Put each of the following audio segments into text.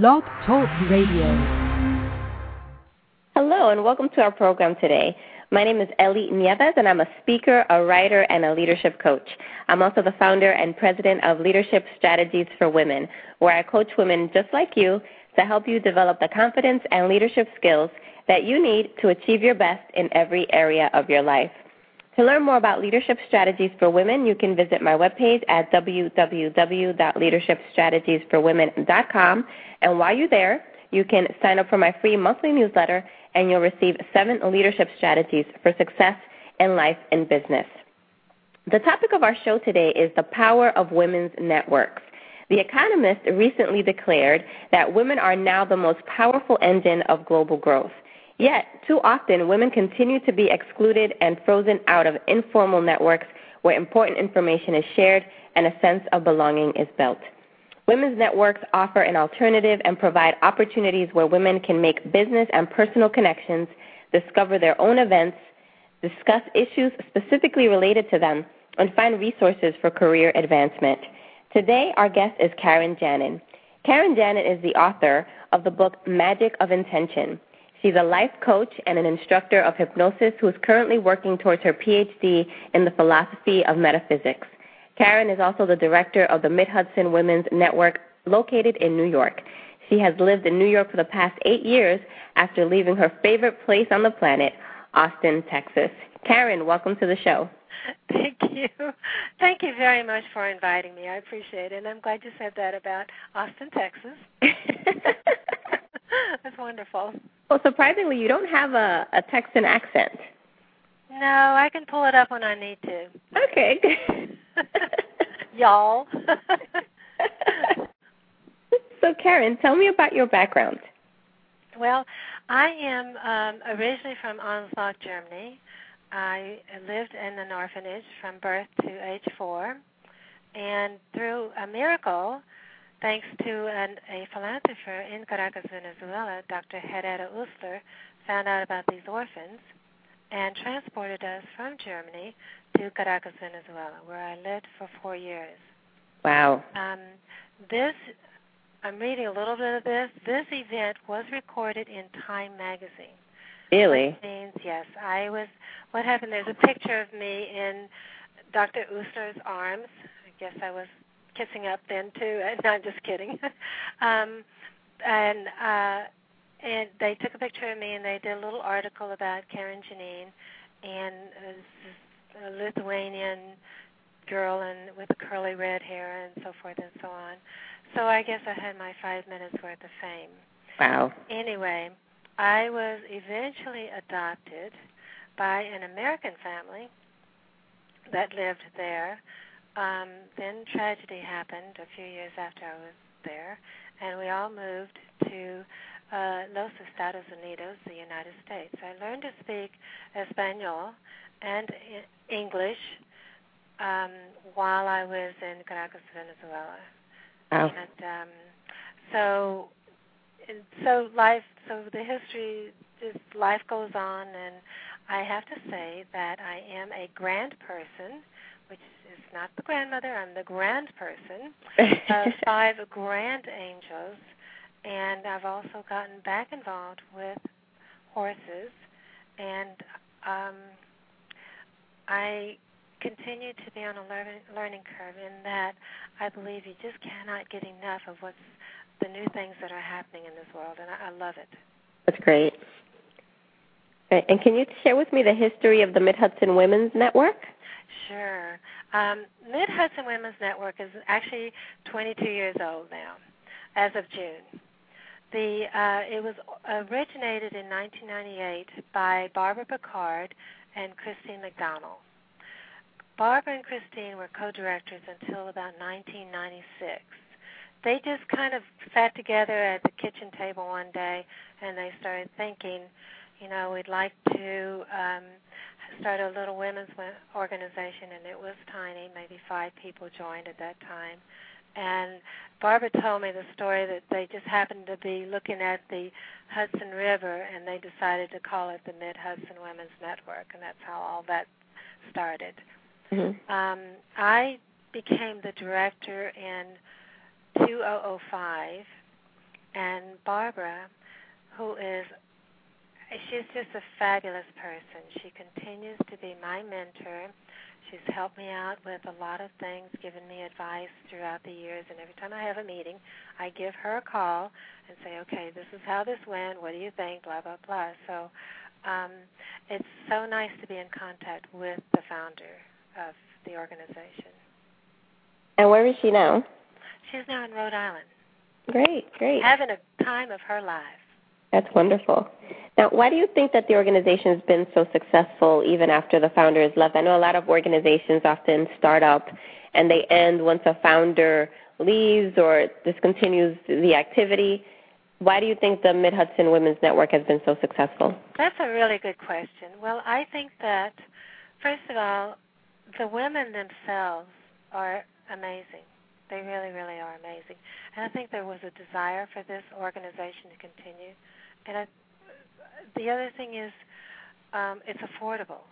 Blog Talk Radio. Hello, and welcome to our program today. My name is Ellie Nieves, and I'm a speaker, a writer, and a leadership coach. I'm also the founder and president of Leadership Strategies for Women, where I coach women just like you to help you develop the confidence and leadership skills that you need to achieve your best in every area of your life. To learn more about leadership strategies for women, you can visit my webpage at www.leadershipstrategiesforwomen.com. And while you're there, you can sign up for my free monthly newsletter and you'll receive seven leadership strategies for success in life and business. The topic of our show today is the power of women's networks. The Economist recently declared that women are now the most powerful engine of global growth. Yet, too often, women continue to be excluded and frozen out of informal networks where important information is shared and a sense of belonging is built. Women's networks offer an alternative and provide opportunities where women can make business and personal connections, discover their own events, discuss issues specifically related to them, and find resources for career advancement. Today, our guest is Karin Janin. Karin Janin is the author of the book Magic of Intention She's a life coach and an instructor of hypnosis who is currently working towards her PhD in the philosophy of metaphysics. Karin is also the director of the Mid Hudson Women's Network located in New York. She has lived in New York for the past eight years after leaving her favorite place on the planet, Austin, Texas. Karin, welcome to the show. Thank you. Thank you very much for inviting me. I appreciate it. And I'm glad you said that about Austin, Texas. That's wonderful. Well, surprisingly, you don't have a, a Texan accent. No, I can pull it up when I need to. Okay. Y'all. so, Karin, tell me about your background. Well, I am um, originally from Ansbach, Germany. I lived in an orphanage from birth to age four. And through a miracle, Thanks to an, a philanthropist in Caracas, Venezuela, Dr. Herrera Usler found out about these orphans and transported us from Germany to Caracas, Venezuela, where I lived for four years. Wow. Um, this, I'm reading a little bit of this. This event was recorded in Time magazine. Really? Means yes. I was. What happened? There's a picture of me in Dr. Usler's arms. I guess I was kissing up then too. No, I'm just kidding. um, and uh, and they took a picture of me and they did a little article about Karin Janine and a Lithuanian girl and with curly red hair and so forth and so on. So I guess I had my five minutes worth of fame. Wow. Anyway, I was eventually adopted by an American family that lived there um, then tragedy happened a few years after I was there, and we all moved to uh, Los Estados Unidos, the United States. I learned to speak Espanol and English um, while I was in Caracas, Venezuela. Wow. And um, so, so life, so the history, just life goes on, and I have to say that I am a grand person which is not the grandmother, I'm the grand person, of five grand angels. And I've also gotten back involved with horses. And um, I continue to be on a learning, learning curve in that I believe you just cannot get enough of what's the new things that are happening in this world, and I, I love it. That's great. And can you share with me the history of the Mid Hudson Women's Network? Sure. Um, Mid Hudson Women's Network is actually 22 years old now, as of June. The uh, it was originated in 1998 by Barbara Picard and Christine McDonald. Barbara and Christine were co-directors until about 1996. They just kind of sat together at the kitchen table one day and they started thinking, you know, we'd like to um, started a little women's organization, and it was tiny. Maybe five people joined at that time. And Barbara told me the story that they just happened to be looking at the Hudson River, and they decided to call it the Mid Hudson Women's Network, and that's how all that started. Mm-hmm. Um, I became the director in 2005, and Barbara, who is she's just a fabulous person. She continues to be my mentor. She's helped me out with a lot of things, given me advice throughout the years. And every time I have a meeting, I give her a call and say, okay, this is how this went. What do you think? Blah, blah, blah. So um, it's so nice to be in contact with the founder of the organization. And where is she now? She's now in Rhode Island. Great, great. Having a time of her life. That's wonderful. Now, why do you think that the organization has been so successful even after the founder has left? I know a lot of organizations often start up and they end once a founder leaves or discontinues the activity. Why do you think the Mid Hudson Women's Network has been so successful? That's a really good question. Well, I think that, first of all, the women themselves are amazing. They really, really are amazing. And I think there was a desire for this organization to continue and I, the other thing is um, it's affordable,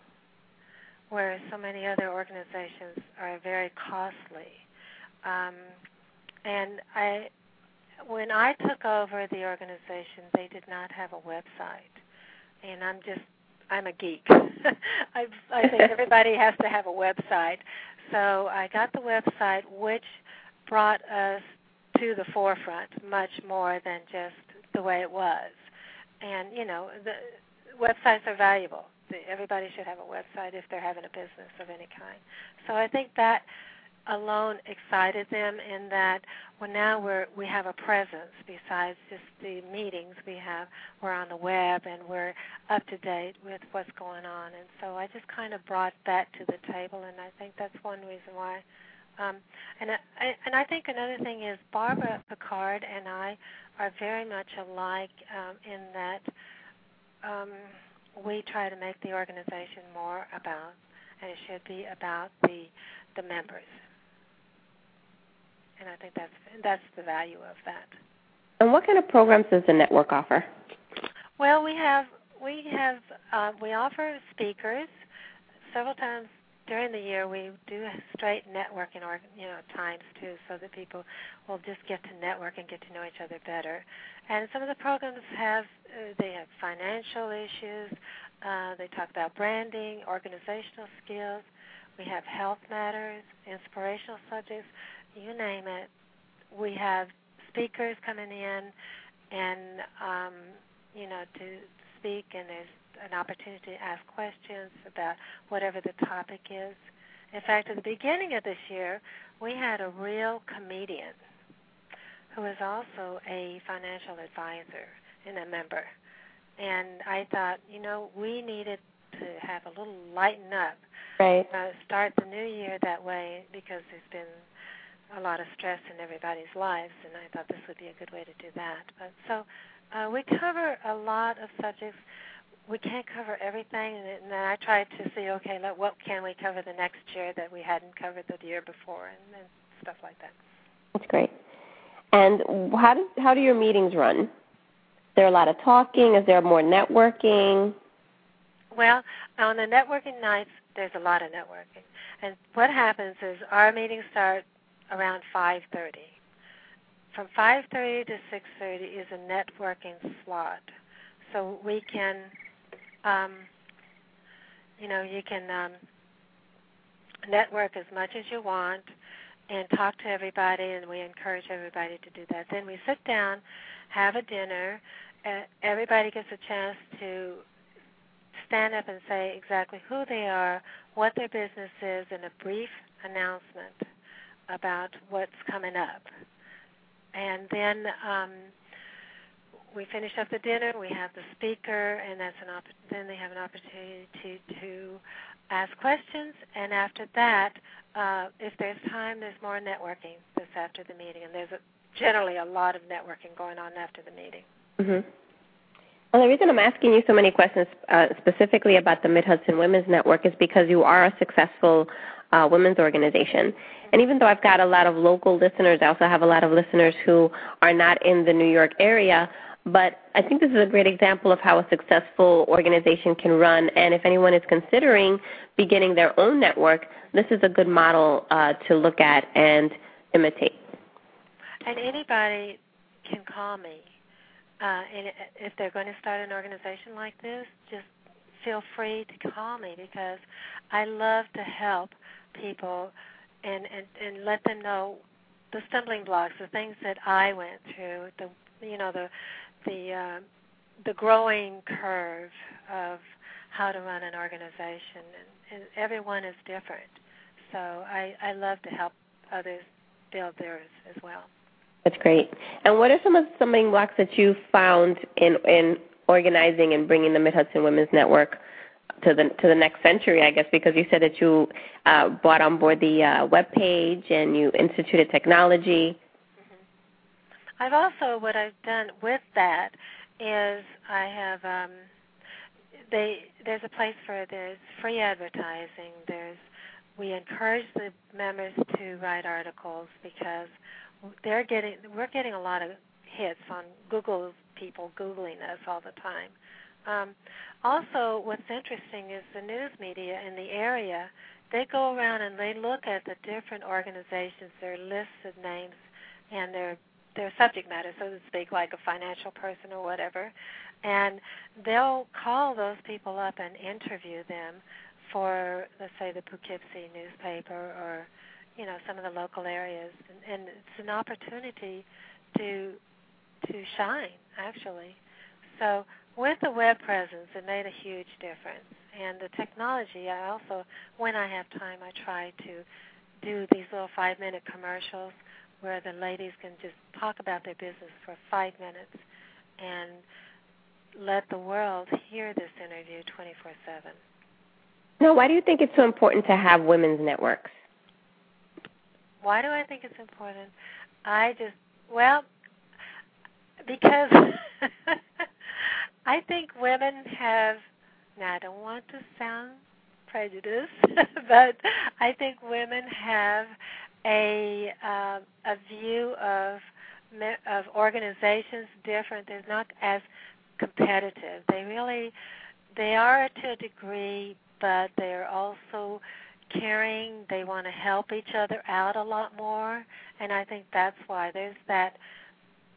whereas so many other organizations are very costly. Um, and I, when I took over the organization, they did not have a website, and I'm just I'm a geek. I, I think everybody has to have a website. So I got the website, which brought us to the forefront much more than just the way it was and you know the websites are valuable. Everybody should have a website if they're having a business of any kind. So I think that alone excited them in that well now we're we have a presence besides just the meetings we have we're on the web and we're up to date with what's going on and so I just kind of brought that to the table and I think that's one reason why um, and I, and I think another thing is Barbara Picard and I are very much alike um, in that um, we try to make the organization more about, and it should be about the the members. And I think that's that's the value of that. And what kind of programs does the network offer? Well, we have we have uh, we offer speakers several times during the year we do straight networking or you know times too so that people will just get to network and get to know each other better. And some of the programs have uh, they have financial issues uh, they talk about branding organizational skills. We have health matters inspirational subjects you name it. We have speakers coming in and um, you know to speak and there's an opportunity to ask questions about whatever the topic is. In fact, at the beginning of this year, we had a real comedian who is also a financial advisor and a member. And I thought, you know, we needed to have a little lighten up. Right. Uh, start the new year that way because there's been a lot of stress in everybody's lives, and I thought this would be a good way to do that. But so uh, we cover a lot of subjects we can't cover everything, and, then I tried to see, okay, what can we cover the next year that we hadn't covered the year before, and, and stuff like that. That's great. And how do how do your meetings run? Is there a lot of talking? Is there more networking? Well, on the networking nights, there's a lot of networking, and what happens is our meetings start around 5:30. From 5:30 to 6:30 is a networking slot, so we can um, you know, you can um, network as much as you want and talk to everybody, and we encourage everybody to do that. Then we sit down, have a dinner. Uh, everybody gets a chance to stand up and say exactly who they are, what their business is, and a brief announcement about what's coming up. And then um, we finish up the dinner. We have the speaker, and that's an opp- then they have an opportunity to, to ask questions. And after that, uh, if there's time, there's more networking this after the meeting, and there's a, generally a lot of networking going on after the meeting. Mm-hmm. Well, the reason I'm asking you so many questions uh, specifically about the Mid Hudson Women's Network is because you are a successful uh, women's organization. And even though I've got a lot of local listeners, I also have a lot of listeners who are not in the New York area. But I think this is a great example of how a successful organization can run. And if anyone is considering beginning their own network, this is a good model uh, to look at and imitate. And anybody can call me uh, and if they're going to start an organization like this, just feel free to call me because I love to help people and and and let them know the stumbling blocks, the things that I went through, the you know the the uh, the growing curve of how to run an organization, and, and everyone is different. So I I love to help others build theirs as well. That's great. And what are some of the stumbling blocks that you found in in organizing and bringing the Mid Hudson Women's Network to the to the next century? I guess because you said that you uh, brought on board the uh, web page and you instituted technology. I've also what I've done with that is I have um, they there's a place for there's free advertising. There's we encourage the members to write articles because they're getting we're getting a lot of hits on Google people googling us all the time. Um, also, what's interesting is the news media in the area. They go around and they look at the different organizations, their lists of names, and their their subject matter, so to speak, like a financial person or whatever, and they'll call those people up and interview them for, let's say, the Poughkeepsie newspaper or you know some of the local areas, and, and it's an opportunity to to shine actually. So with the web presence, it made a huge difference. And the technology, I also, when I have time, I try to do these little five-minute commercials where the ladies can just talk about their business for five minutes and let the world hear this interview 24/7. Now, why do you think it's so important to have women's networks? Why do I think it's important? I just well because I think women have now I don't want to sound prejudiced, but I think women have a uh, a view of of organizations different. They're not as competitive. They really they are to a degree, but they're also caring. They want to help each other out a lot more, and I think that's why there's that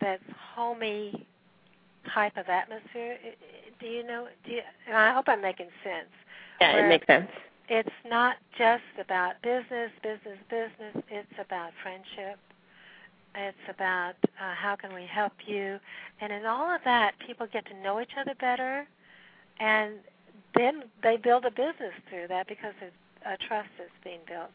that homey type of atmosphere. Do you know? Do you, and I hope I'm making sense. Yeah, it makes sense. It's not just about business, business, business. It's about friendship. It's about uh, how can we help you, and in all of that, people get to know each other better, and then they build a business through that because a trust that's being built.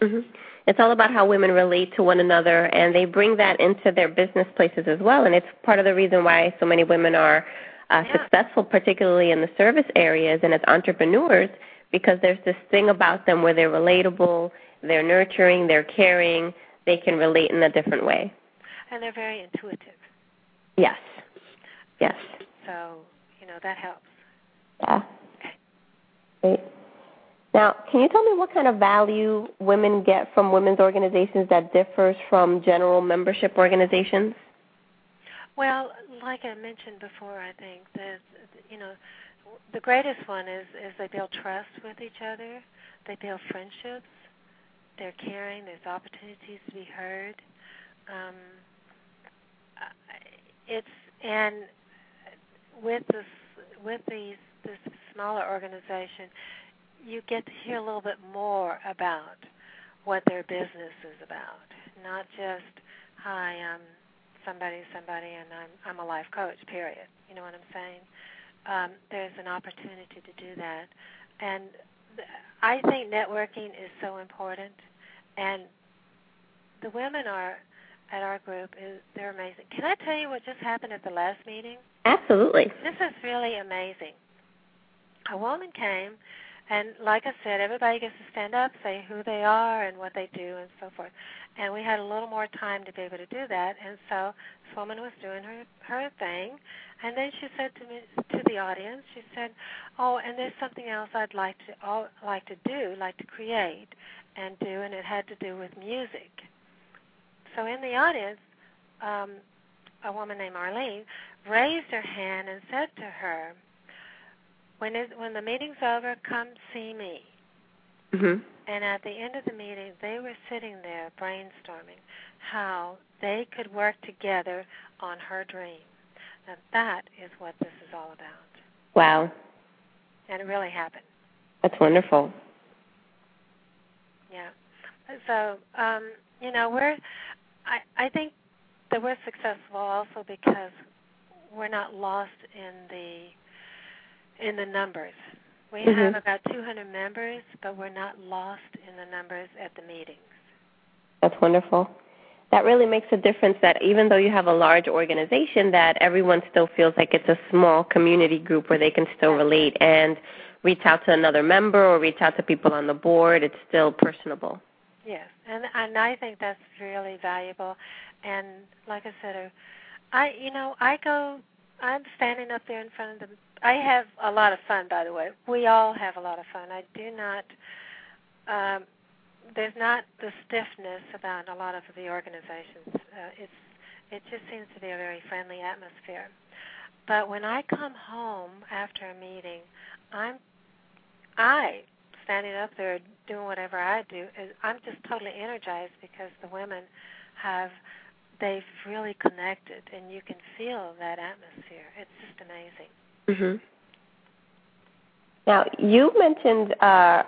Mm-hmm. It's all about how women relate to one another, and they bring that into their business places as well. And it's part of the reason why so many women are uh, yeah. successful, particularly in the service areas and as entrepreneurs, because there's this thing about them where they're relatable, they're nurturing, they're caring, they can relate in a different way. And they're very intuitive. Yes. Yes. So, you know, that helps. Yeah. Great. Now, can you tell me what kind of value women get from women's organizations that differs from general membership organizations? Well, like I mentioned before, I think that you know the greatest one is is they build trust with each other, they build friendships, they're caring, there's opportunities to be heard. Um, it's and with this with these this smaller organization, you get to hear a little bit more about what their business is about, not just hi, I'm somebody, somebody, and I'm I'm a life coach. Period. You know what I'm saying? Um, there's an opportunity to do that, and th- I think networking is so important. And the women are at our group is they're amazing. Can I tell you what just happened at the last meeting? Absolutely. This is really amazing. A woman came and like I said, everybody gets to stand up, say who they are and what they do, and so forth. And we had a little more time to be able to do that. And so this woman was doing her her thing, and then she said to me to the audience, she said, "Oh, and there's something else I'd like to all, like to do, like to create and do, and it had to do with music." So in the audience, um, a woman named Arlene raised her hand and said to her when it, when the meeting's over, come see me. Mm-hmm. And at the end of the meeting, they were sitting there brainstorming how they could work together on her dream. And that is what this is all about. Wow. And it really happened. That's wonderful. Yeah. So, um, you know, we're I I think that we're successful also because we're not lost in the in the numbers. We mm-hmm. have about 200 members, but we're not lost in the numbers at the meetings. That's wonderful. That really makes a difference that even though you have a large organization that everyone still feels like it's a small community group where they can still relate and reach out to another member or reach out to people on the board, it's still personable. Yes, and and I think that's really valuable. And like I said, uh, I you know I go. I'm standing up there in front of the. I have a lot of fun, by the way. We all have a lot of fun. I do not. Um, there's not the stiffness about a lot of the organizations. Uh, it's it just seems to be a very friendly atmosphere. But when I come home after a meeting, I'm I standing up there doing whatever I do, I'm just totally energized because the women have they've really connected, and you can feel that atmosphere. It's just amazing. Mhm. Now you mentioned uh,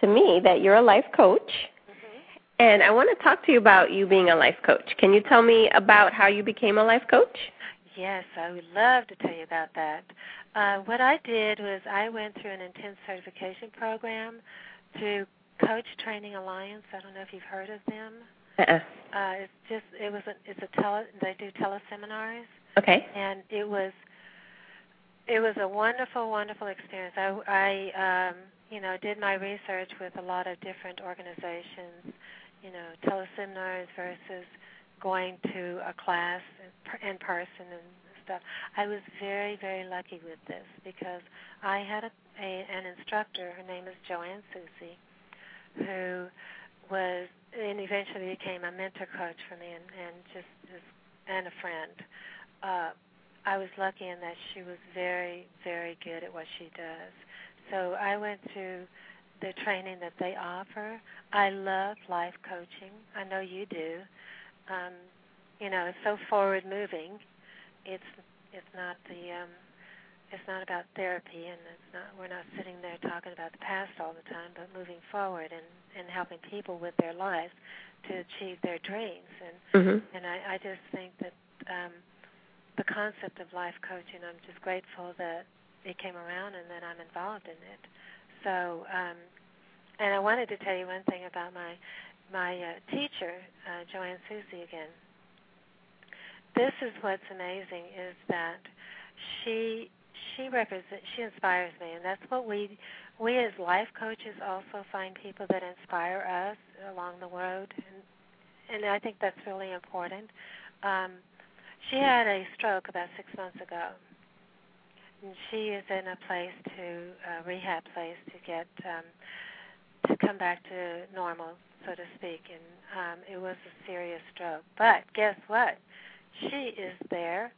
to me that you're a life coach, mm-hmm. and I want to talk to you about you being a life coach. Can you tell me about how you became a life coach? Yes, I would love to tell you about that. Uh, what I did was I went through an intense certification program through Coach Training Alliance. I don't know if you've heard of them. Uh-uh. Uh, it's just it was a, it's a tele they do teleseminars. Okay. And it was it was a wonderful wonderful experience. I I um you know did my research with a lot of different organizations, you know teleseminars versus going to a class in person and stuff. I was very, very lucky with this because I had a, a an instructor. Her name is Joanne Susie, who was and eventually became a mentor coach for me and, and just, and a friend. Uh, I was lucky in that she was very, very good at what she does. So I went to the training that they offer. I love life coaching. I know you do. Um, you know, it's so forward moving it's it's not the um it's not about therapy and it's not we're not sitting there talking about the past all the time but moving forward and and helping people with their lives to achieve their dreams and mm-hmm. and I I just think that um the concept of life coaching I'm just grateful that it came around and that I'm involved in it so um and I wanted to tell you one thing about my my uh, teacher uh, Joanne Susie again this is what's amazing is that she she represents she inspires me and that's what we we as life coaches also find people that inspire us along the road and and I think that's really important. Um she had a stroke about 6 months ago. And she is in a place to a rehab place to get um to come back to normal, so to speak. And um it was a serious stroke. But guess what? she is there,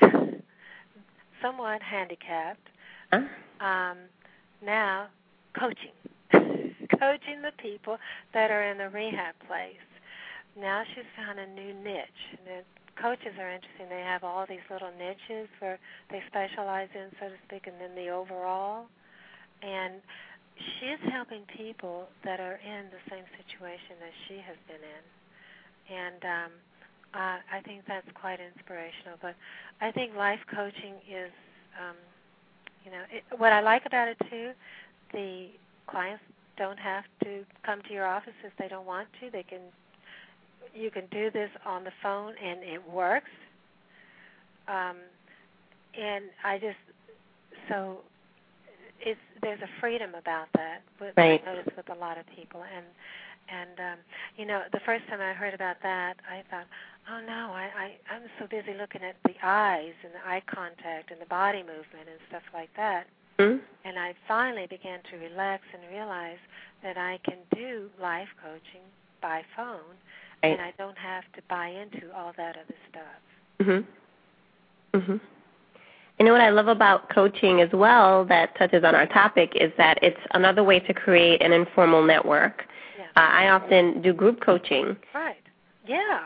somewhat handicapped, huh? um, now coaching, coaching the people that are in the rehab place. Now she's found a new niche. And coaches are interesting. They have all these little niches where they specialize in, so to speak, and then the overall. And she's helping people that are in the same situation that she has been in. And um, uh, I think that's quite inspirational. But I think life coaching is, um, you know, it, what I like about it too. The clients don't have to come to your office if they don't want to. They can, you can do this on the phone, and it works. Um, and I just so it's there's a freedom about that. With, right. I notice with a lot of people, and and um, you know, the first time I heard about that, I thought, oh no, I, I I'm so busy looking at the eyes and the eye contact and the body movement and stuff like that. Mm-hmm. And I finally began to relax and realize that I can do life coaching by phone, right. and I don't have to buy into all that other stuff. Mhm. Mhm. You know what I love about coaching as well that touches on our topic is that it's another way to create an informal network. Yeah. Uh, I often do group coaching. Right. Yeah.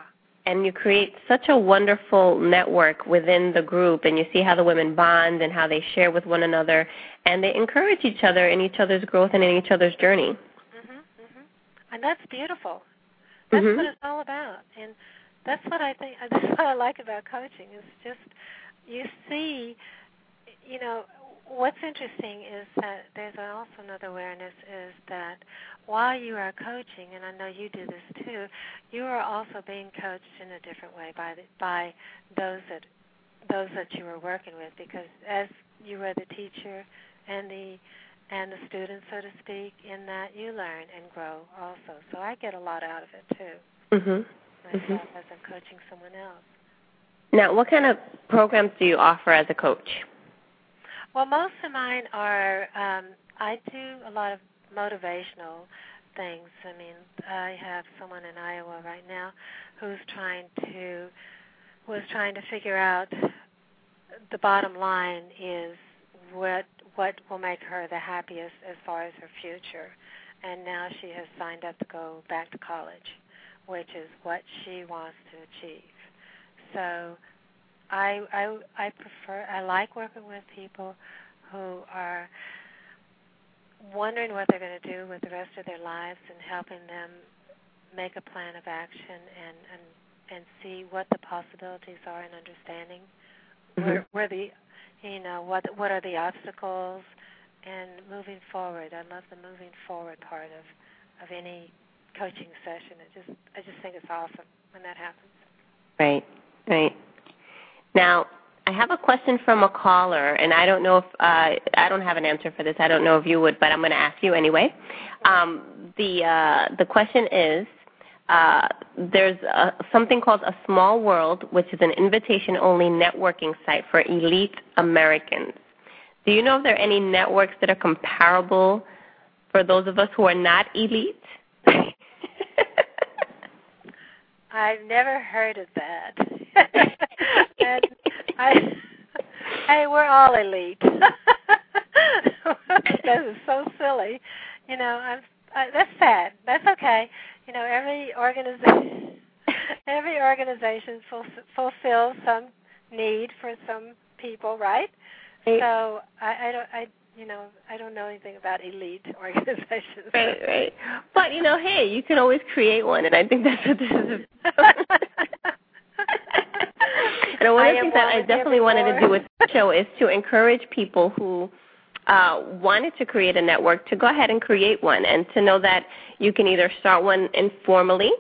and you create such a wonderful network within the group and you see how the women bond and how they share with one another and they encourage each other in each other's growth and in each other's journey. Mhm. Mhm. And that's beautiful. That's Mhm. what it's all about. And that's what I think that's what I like about coaching is just you see you know what's interesting is that there's also another awareness is that while you are coaching, and I know you do this too, you are also being coached in a different way by the, by those that those that you are working with, because as you are the teacher and the and the student, so to speak, in that you learn and grow also. So I get a lot out of it too Mhm. myself Mhm. as I'm coaching someone else. Now, what kind of programs do you offer as a coach? Well, most of mine are um, I do a lot of motivational things. I mean, I have someone in Iowa right now who's trying to was trying to figure out the bottom line is what what will make her the happiest as far as her future. And now she has signed up to go back to college, which is what she wants to achieve. So I I I prefer I like working with people who are wondering what they're going to do with the rest of their lives and helping them make a plan of action and and and see what the possibilities are and understanding Mhm. where where the you know what what are the obstacles and moving forward. I love the moving forward part of of any coaching session. It just I just think it's awesome when that happens. Right, right. Now, I have a question from a caller, and I don't know if uh, I don't have an answer for this. I don't know if you would, but I'm going to ask you anyway. Um, the uh, the question is. Uh, there's a, something called a small world, which is an invitation-only networking site for elite Americans. Do you know if there are any networks that are comparable for those of us who are not elite? I've never heard of that. and I, hey, we're all elite. that is so silly. You know, I'm. I, that's sad. That's okay. You know, every organization, every organization ful- fulfills some need for some people, right? Right. So I, I don't. I you know, I don't know anything about elite organizations. Right, right. But you know, hey, you can always create one, and I think that's what this is. about. and one of the things that I definitely wanted to do with the show is to encourage people who uh, wanted to create a network to go ahead and create one, and to know that you can either start one informally,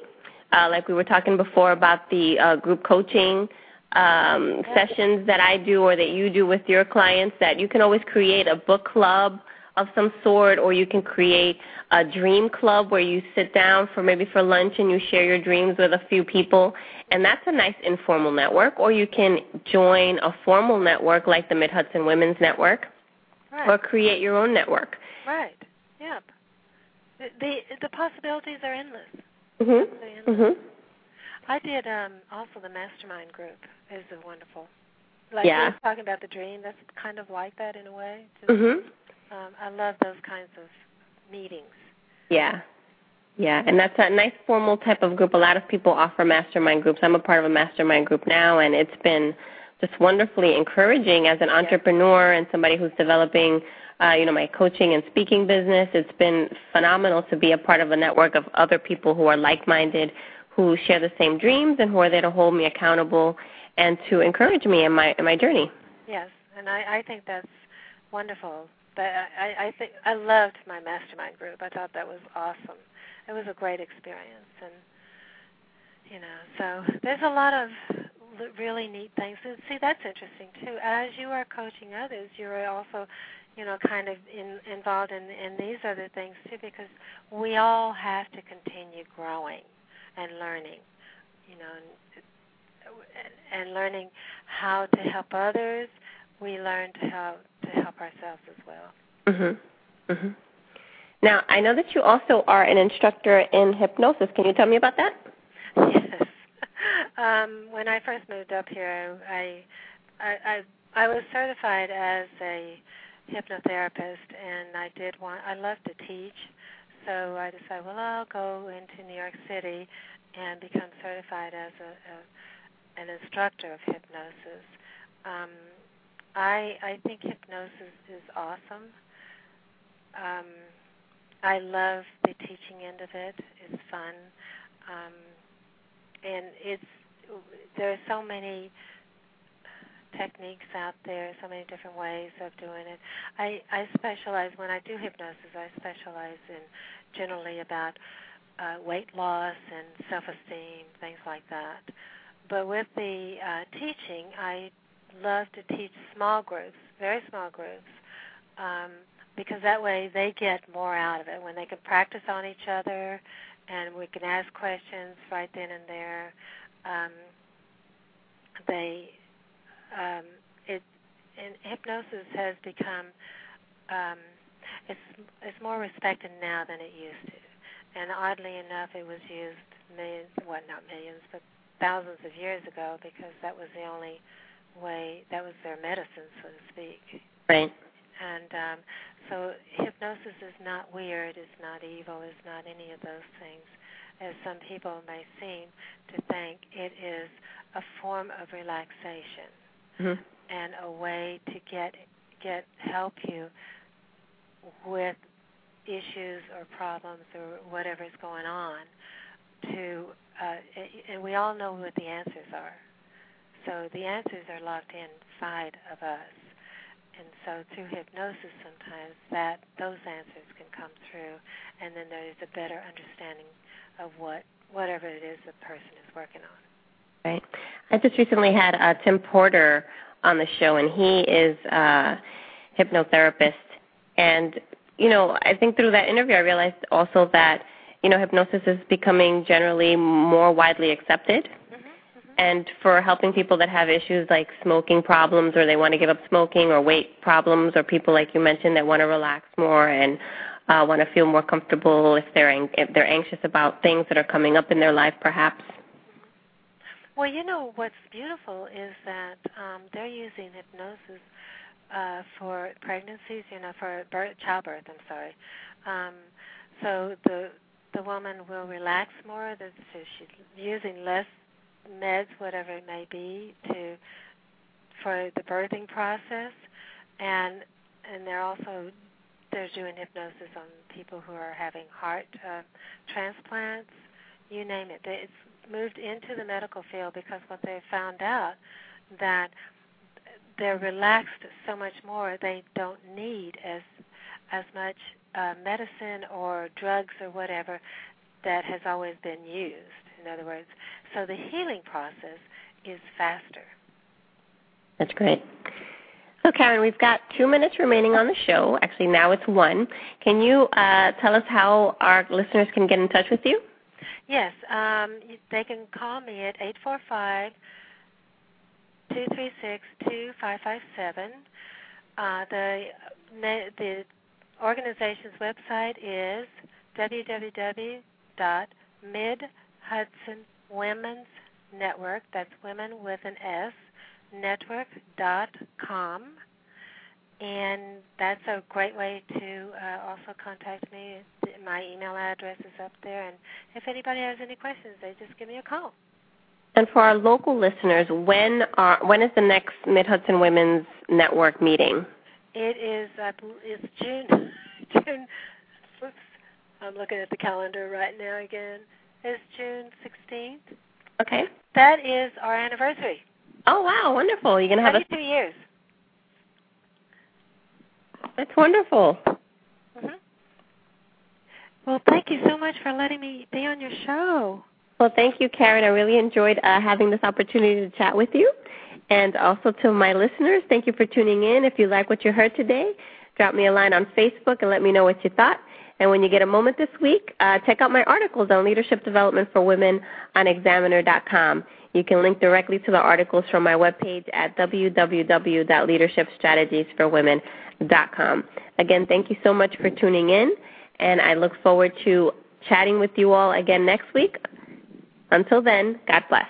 uh, like we were talking before about the uh, group coaching um, sessions that I do or that you do with your clients, that you can always create a book club of some sort, or you can create a dream club where you sit down for maybe for lunch and you share your dreams with a few people, and that's a nice informal network. Or you can join a formal network like the Mid Hudson Women's Network, right. or create your own network. Right. Yep. The the, the possibilities are endless. Mhm. Endless. Mhm. I did um also the mastermind group is a wonderful. Like Yeah. we were talking about the dream, that's kind of like that in a way. Just, Mhm. um, I love those kinds of meetings. Yeah. Yeah, and that's a nice formal type of group. A lot of people offer mastermind groups. I'm a part of a mastermind group now, and it's been just wonderfully encouraging as an entrepreneur and somebody who's developing, uh, you know, my coaching and speaking business. It's been phenomenal to be a part of a network of other people who are like-minded, who share the same dreams, and who are there to hold me accountable and to encourage me in my in my journey. Yes, and I, I think that's wonderful. But I, I think I loved my mastermind group. I thought that was awesome. It was a great experience, and you know, so there's a lot of really neat things. And see, that's interesting too. As you are coaching others, you're also, you know, kind of in, involved in in these other things too, because we all have to continue growing and learning, you know, and, and learning how to help others. We learn to help to help ourselves as well. Mhm. Mhm. Now, I know that you also are an instructor in hypnosis. Can you tell me about that? Yes. Um, when I first moved up here, I, I I I was certified as a hypnotherapist, and I did want. I love to teach, so I decided, well, I'll go into New York City and become certified as a, a an instructor of hypnosis. Um, I I think hypnosis is awesome. Um, I love the teaching end of it. It's fun, um, and it's there are so many techniques out there, so many different ways of doing it. I I specialize when I do hypnosis. I specialize in generally about uh, weight loss and self-esteem, things like that. But with the uh, teaching, I love to teach small groups, very small groups, um, because that way they get more out of it when they can practice on each other, and we can ask questions right then and there. Um, they um, it and hypnosis has become um, it's it's more respected now than it used to. And oddly enough, it was used millions, well, not millions, but thousands of years ago because that was the only way, that was their medicine, so to speak. Right. And um, so hypnosis is not weird, it's not evil, it's not any of those things, as some people may seem to think. It is a form of relaxation mm-hmm. and a way to get get help you with issues or problems or whatever is going on to uh, and we all know what the answers are so the answers are locked inside of us and so through hypnosis sometimes that those answers can come through and then there is a better understanding of what whatever it is the person is working on right i just recently had uh, tim porter on the show and he is a hypnotherapist and you know, I think through that interview, I realized also that you know hypnosis is becoming generally more widely accepted. Mm-hmm, mm-hmm. And for helping people that have issues like smoking problems, or they want to give up smoking, or weight problems, or people like you mentioned that want to relax more and uh, want to feel more comfortable if they're if they're anxious about things that are coming up in their life, perhaps. Well, you know what's beautiful is that um, they're using hypnosis uh, for pregnancies, you know, for birth, childbirth. I'm sorry. Um, so the the woman will relax more. That so she's using less meds, whatever it may be, to for the birthing process, and and they're also they're doing hypnosis on people who are having heart uh, transplants. You name it. It's moved into the medical field because what they found out that they're relaxed so much more. They don't need as as much uh, medicine or drugs or whatever that has always been used. In other words, so the healing process is faster. That's great. So, Karin, we've got two minutes remaining on the show. Actually, now it's one. Can you uh, tell us how our listeners can get in touch with you? Yes, um, they can call me at eight four five two three six two five five seven. Uh, the the organization's website is www.midhudsonwomen's That's women with an S network.com. And that's a great way to uh, also contact me. My email address is up there. And if anybody has any questions, they just give me a call. And for our local listeners, when are when is the next Mid Hudson Women's Network meeting? It is uh, it's June June. Oops, I'm looking at the calendar right now again. It's June 16th. Okay. That is our anniversary. Oh wow, wonderful! You're gonna have 22 a... years. That's wonderful. Mm-hmm. Well, thank you so much for letting me be on your show. Well, thank you, Karin. I really enjoyed uh, having this opportunity to chat with you. And also to my listeners, thank you for tuning in. If you like what you heard today, drop me a line on Facebook and let me know what you thought. And when you get a moment this week, uh, check out my articles on leadership development for women on examiner.com. You can link directly to the articles from my webpage at www.leadershipstrategiesforwomen.com. Again, thank you so much for tuning in, and I look forward to chatting with you all again next week until then, God bless.